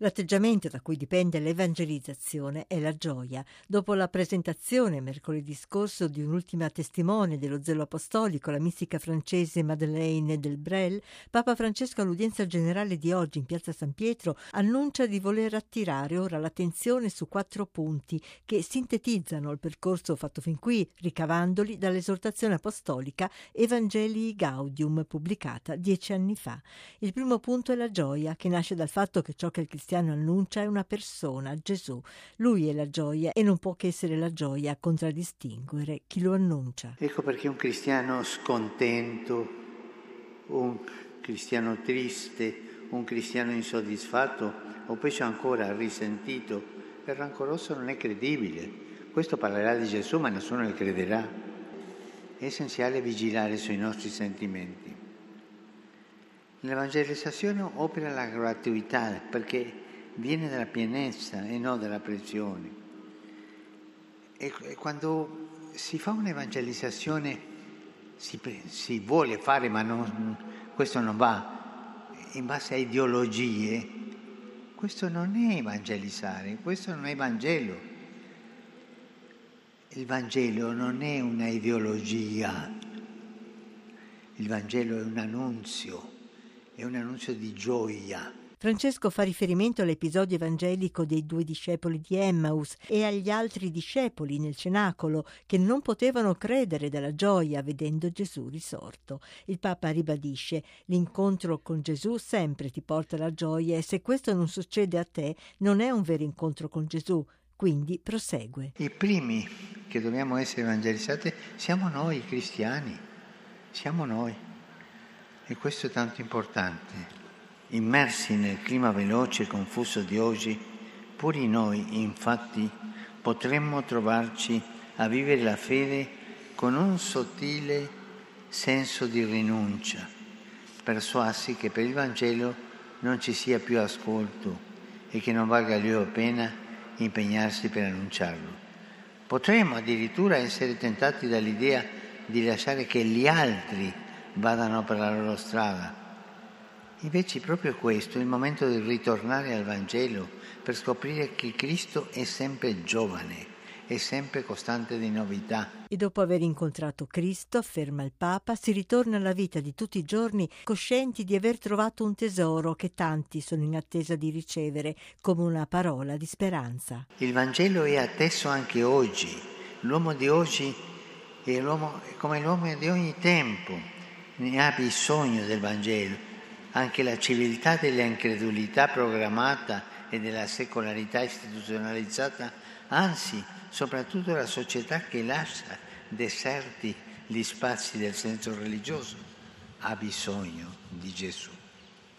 L'atteggiamento da cui dipende l'evangelizzazione è la gioia. Dopo la presentazione mercoledì scorso di un'ultima testimone dello zelo apostolico, la mistica francese Madeleine del Brel, Papa Francesco all'udienza generale di oggi in piazza San Pietro annuncia di voler attirare ora l'attenzione su quattro punti che sintetizzano il percorso fatto fin qui, ricavandoli dall'esortazione apostolica Evangelii Gaudium pubblicata dieci anni fa. Il primo punto è la gioia, che nasce dal fatto che ciò che il annuncia è una persona, Gesù. Lui è la gioia e non può che essere la gioia a contraddistinguere chi lo annuncia. Ecco perché un cristiano scontento, un cristiano triste, un cristiano insoddisfatto o peggio ancora risentito e rancoroso non è credibile. Questo parlerà di Gesù ma nessuno le crederà. È essenziale vigilare sui nostri sentimenti. L'evangelizzazione opera la gratuità perché viene dalla pienezza e non dalla pressione. E quando si fa un'evangelizzazione si, si vuole fare, ma non, questo non va in base a ideologie, questo non è evangelizzare, questo non è Vangelo. Il Vangelo non è una ideologia, il Vangelo è un annunzio è un annuncio di gioia. Francesco fa riferimento all'episodio evangelico dei due discepoli di Emmaus e agli altri discepoli nel cenacolo che non potevano credere della gioia vedendo Gesù risorto. Il Papa ribadisce: l'incontro con Gesù sempre ti porta la gioia e se questo non succede a te non è un vero incontro con Gesù. Quindi prosegue. I primi che dobbiamo essere evangelizzati siamo noi cristiani, siamo noi. E questo è tanto importante. Immersi nel clima veloce e confuso di oggi, pure noi, infatti, potremmo trovarci a vivere la fede con un sottile senso di rinuncia, persuasi che per il Vangelo non ci sia più ascolto e che non valga più la pena impegnarsi per annunciarlo. Potremmo addirittura essere tentati dall'idea di lasciare che gli altri vadano per la loro strada. Invece proprio questo è il momento di ritornare al Vangelo per scoprire che Cristo è sempre giovane, è sempre costante di novità. E dopo aver incontrato Cristo, afferma il Papa, si ritorna alla vita di tutti i giorni coscienti di aver trovato un tesoro che tanti sono in attesa di ricevere come una parola di speranza. Il Vangelo è atteso anche oggi. L'uomo di oggi è, l'uomo, come l'uomo di ogni tempo ne ha bisogno del Vangelo. Anche la civiltà della incredulità programmata e della secolarità istituzionalizzata, anzi, soprattutto la società che lascia deserti gli spazi del senso religioso, ha bisogno di Gesù.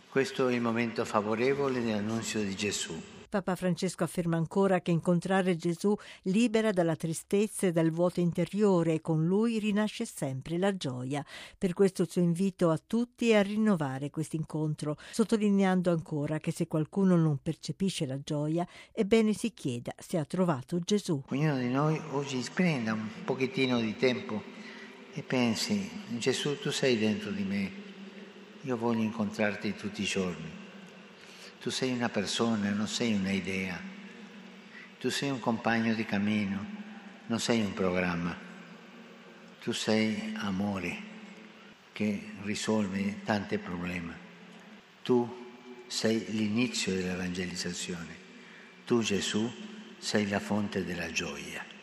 Questo è il momento favorevole dell'annunzio di Gesù. Papa Francesco afferma ancora che incontrare Gesù libera dalla tristezza e dal vuoto interiore e con lui rinasce sempre la gioia. Per questo il suo invito a tutti è a rinnovare questo incontro, sottolineando ancora che se qualcuno non percepisce la gioia, ebbene si chieda se ha trovato Gesù. Ognuno di noi oggi prenda un pochettino di tempo e pensi, Gesù tu sei dentro di me, io voglio incontrarti tutti i giorni. Tu sei una persona, non sei un'idea. Tu sei un compagno di cammino, non sei un programma. Tu sei amore che risolve tanti problemi. Tu sei l'inizio dell'evangelizzazione. Tu Gesù sei la fonte della gioia.